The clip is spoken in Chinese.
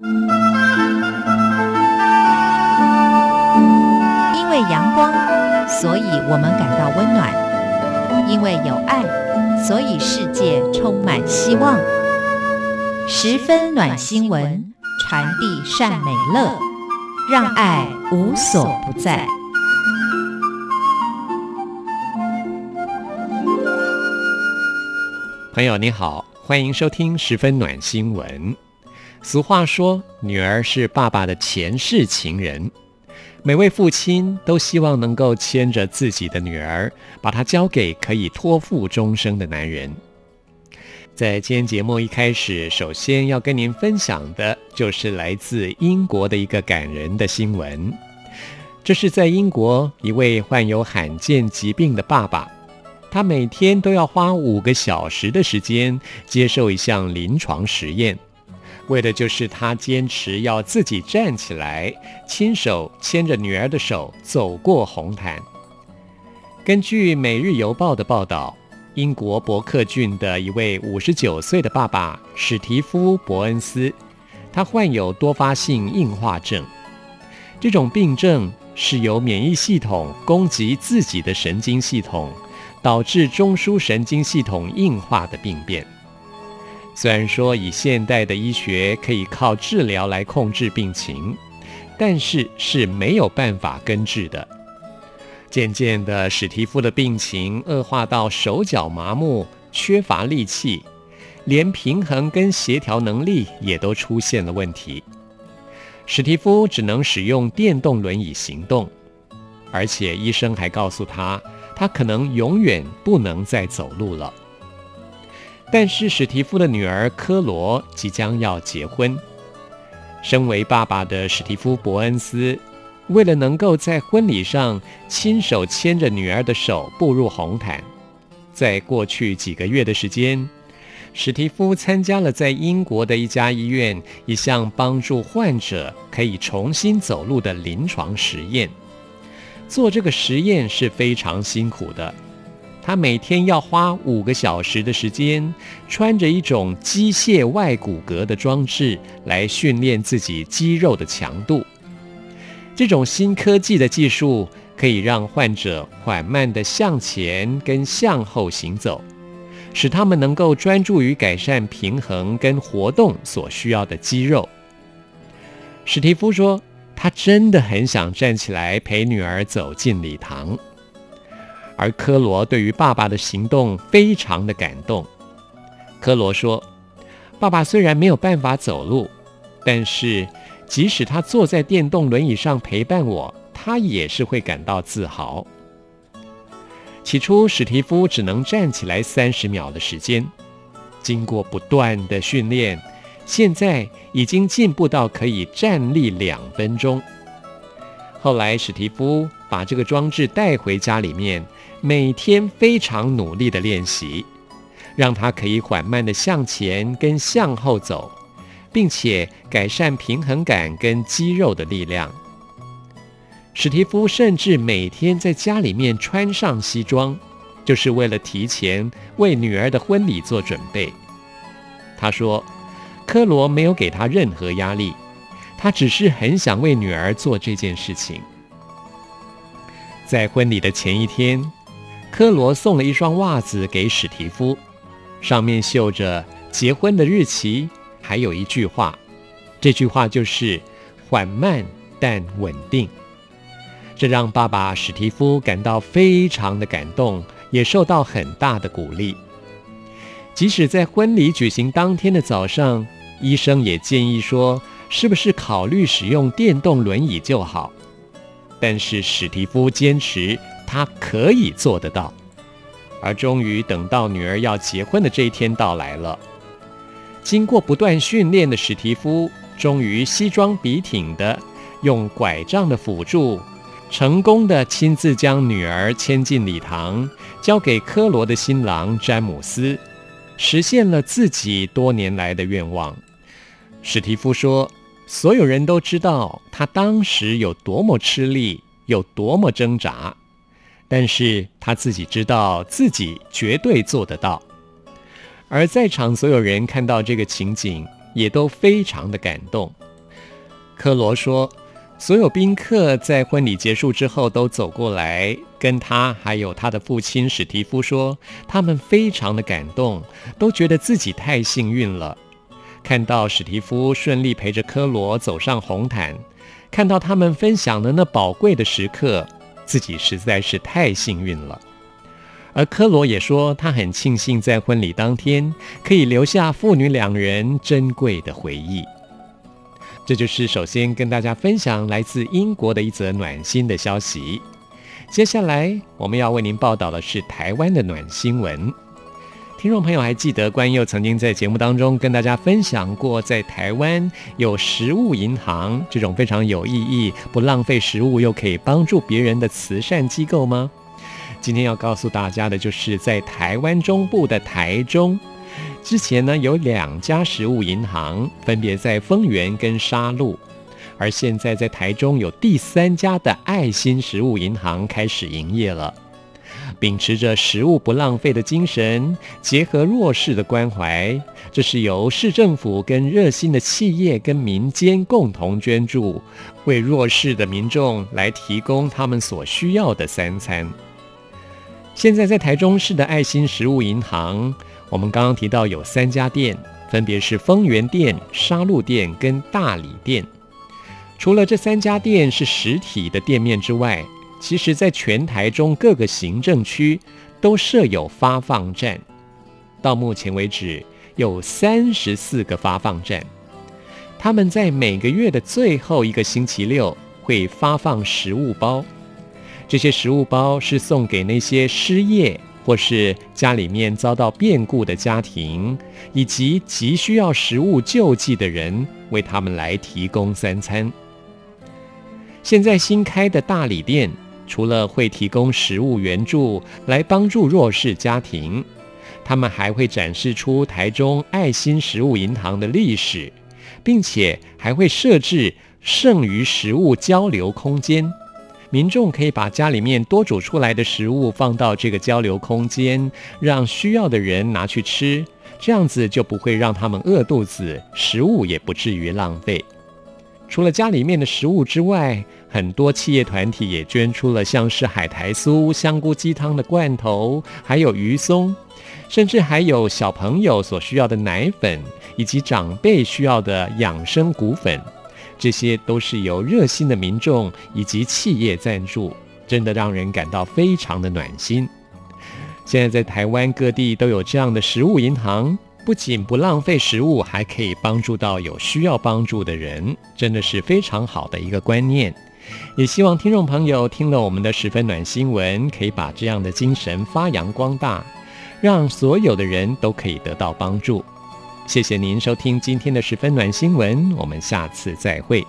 因为阳光，所以我们感到温暖；因为有爱，所以世界充满希望。十分暖新闻，传递善美乐，让爱无所不在。朋友你好，欢迎收听十分暖新闻。俗话说，女儿是爸爸的前世情人。每位父亲都希望能够牵着自己的女儿，把她交给可以托付终生的男人。在今天节目一开始，首先要跟您分享的就是来自英国的一个感人的新闻。这是在英国一位患有罕见疾病的爸爸。他每天都要花五个小时的时间接受一项临床实验，为的就是他坚持要自己站起来，亲手牵着女儿的手走过红毯。根据《每日邮报》的报道，英国伯克郡的一位五十九岁的爸爸史蒂夫·伯恩斯，他患有多发性硬化症，这种病症是由免疫系统攻击自己的神经系统。导致中枢神经系统硬化的病变。虽然说以现代的医学可以靠治疗来控制病情，但是是没有办法根治的。渐渐的，史蒂夫的病情恶化到手脚麻木、缺乏力气，连平衡跟协调能力也都出现了问题。史蒂夫只能使用电动轮椅行动，而且医生还告诉他，他可能永远不能再走路了。但是史蒂夫的女儿科罗即将要结婚，身为爸爸的史蒂夫·伯恩斯，为了能够在婚礼上亲手牵着女儿的手步入红毯，在过去几个月的时间，史蒂夫参加了在英国的一家医院一项帮助患者可以重新走路的临床实验。做这个实验是非常辛苦的，他每天要花五个小时的时间，穿着一种机械外骨骼的装置来训练自己肌肉的强度。这种新科技的技术可以让患者缓慢地向前跟向后行走，使他们能够专注于改善平衡跟活动所需要的肌肉。史蒂夫说。他真的很想站起来陪女儿走进礼堂，而科罗对于爸爸的行动非常的感动。科罗说：“爸爸虽然没有办法走路，但是即使他坐在电动轮椅上陪伴我，他也是会感到自豪。”起初，史蒂夫只能站起来三十秒的时间，经过不断的训练。现在已经进步到可以站立两分钟。后来，史蒂夫把这个装置带回家里面，每天非常努力地练习，让他可以缓慢地向前跟向后走，并且改善平衡感跟肌肉的力量。史蒂夫甚至每天在家里面穿上西装，就是为了提前为女儿的婚礼做准备。他说。科罗没有给他任何压力，他只是很想为女儿做这件事情。在婚礼的前一天，科罗送了一双袜子给史蒂夫，上面绣着结婚的日期，还有一句话，这句话就是“缓慢但稳定”。这让爸爸史蒂夫感到非常的感动，也受到很大的鼓励。即使在婚礼举行当天的早上，医生也建议说，是不是考虑使用电动轮椅就好？但是史蒂夫坚持他可以做得到。而终于等到女儿要结婚的这一天到来了，经过不断训练的史蒂夫，终于西装笔挺的用拐杖的辅助，成功的亲自将女儿牵进礼堂，交给科罗的新郎詹姆斯，实现了自己多年来的愿望。史蒂夫说：“所有人都知道他当时有多么吃力，有多么挣扎，但是他自己知道自己绝对做得到。”而在场所有人看到这个情景，也都非常的感动。科罗说，所有宾客在婚礼结束之后都走过来，跟他还有他的父亲史蒂夫说，他们非常的感动，都觉得自己太幸运了。看到史蒂夫顺利陪着科罗走上红毯，看到他们分享的那宝贵的时刻，自己实在是太幸运了。而科罗也说，他很庆幸在婚礼当天可以留下父女两人珍贵的回忆。这就是首先跟大家分享来自英国的一则暖心的消息。接下来我们要为您报道的是台湾的暖新闻。听众朋友还记得关佑曾经在节目当中跟大家分享过，在台湾有食物银行这种非常有意义、不浪费食物又可以帮助别人的慈善机构吗？今天要告诉大家的就是在台湾中部的台中。之前呢，有两家食物银行，分别在丰原跟沙鹿，而现在在台中有第三家的爱心食物银行开始营业了。秉持着食物不浪费的精神，结合弱势的关怀，这是由市政府跟热心的企业跟民间共同捐助，为弱势的民众来提供他们所需要的三餐。现在在台中市的爱心食物银行。我们刚刚提到有三家店，分别是丰原店、沙鹿店跟大里店。除了这三家店是实体的店面之外，其实在全台中各个行政区都设有发放站。到目前为止，有三十四个发放站。他们在每个月的最后一个星期六会发放食物包，这些食物包是送给那些失业。或是家里面遭到变故的家庭，以及急需要食物救济的人，为他们来提供三餐。现在新开的大理店，除了会提供食物援助来帮助弱势家庭，他们还会展示出台中爱心食物银行的历史，并且还会设置剩余食物交流空间。民众可以把家里面多煮出来的食物放到这个交流空间，让需要的人拿去吃，这样子就不会让他们饿肚子，食物也不至于浪费。除了家里面的食物之外，很多企业团体也捐出了像是海苔酥、香菇鸡汤的罐头，还有鱼松，甚至还有小朋友所需要的奶粉，以及长辈需要的养生骨粉。这些都是由热心的民众以及企业赞助，真的让人感到非常的暖心。现在在台湾各地都有这样的食物银行，不仅不浪费食物，还可以帮助到有需要帮助的人，真的是非常好的一个观念。也希望听众朋友听了我们的十分暖新闻，可以把这样的精神发扬光大，让所有的人都可以得到帮助。谢谢您收听今天的十分暖新闻，我们下次再会。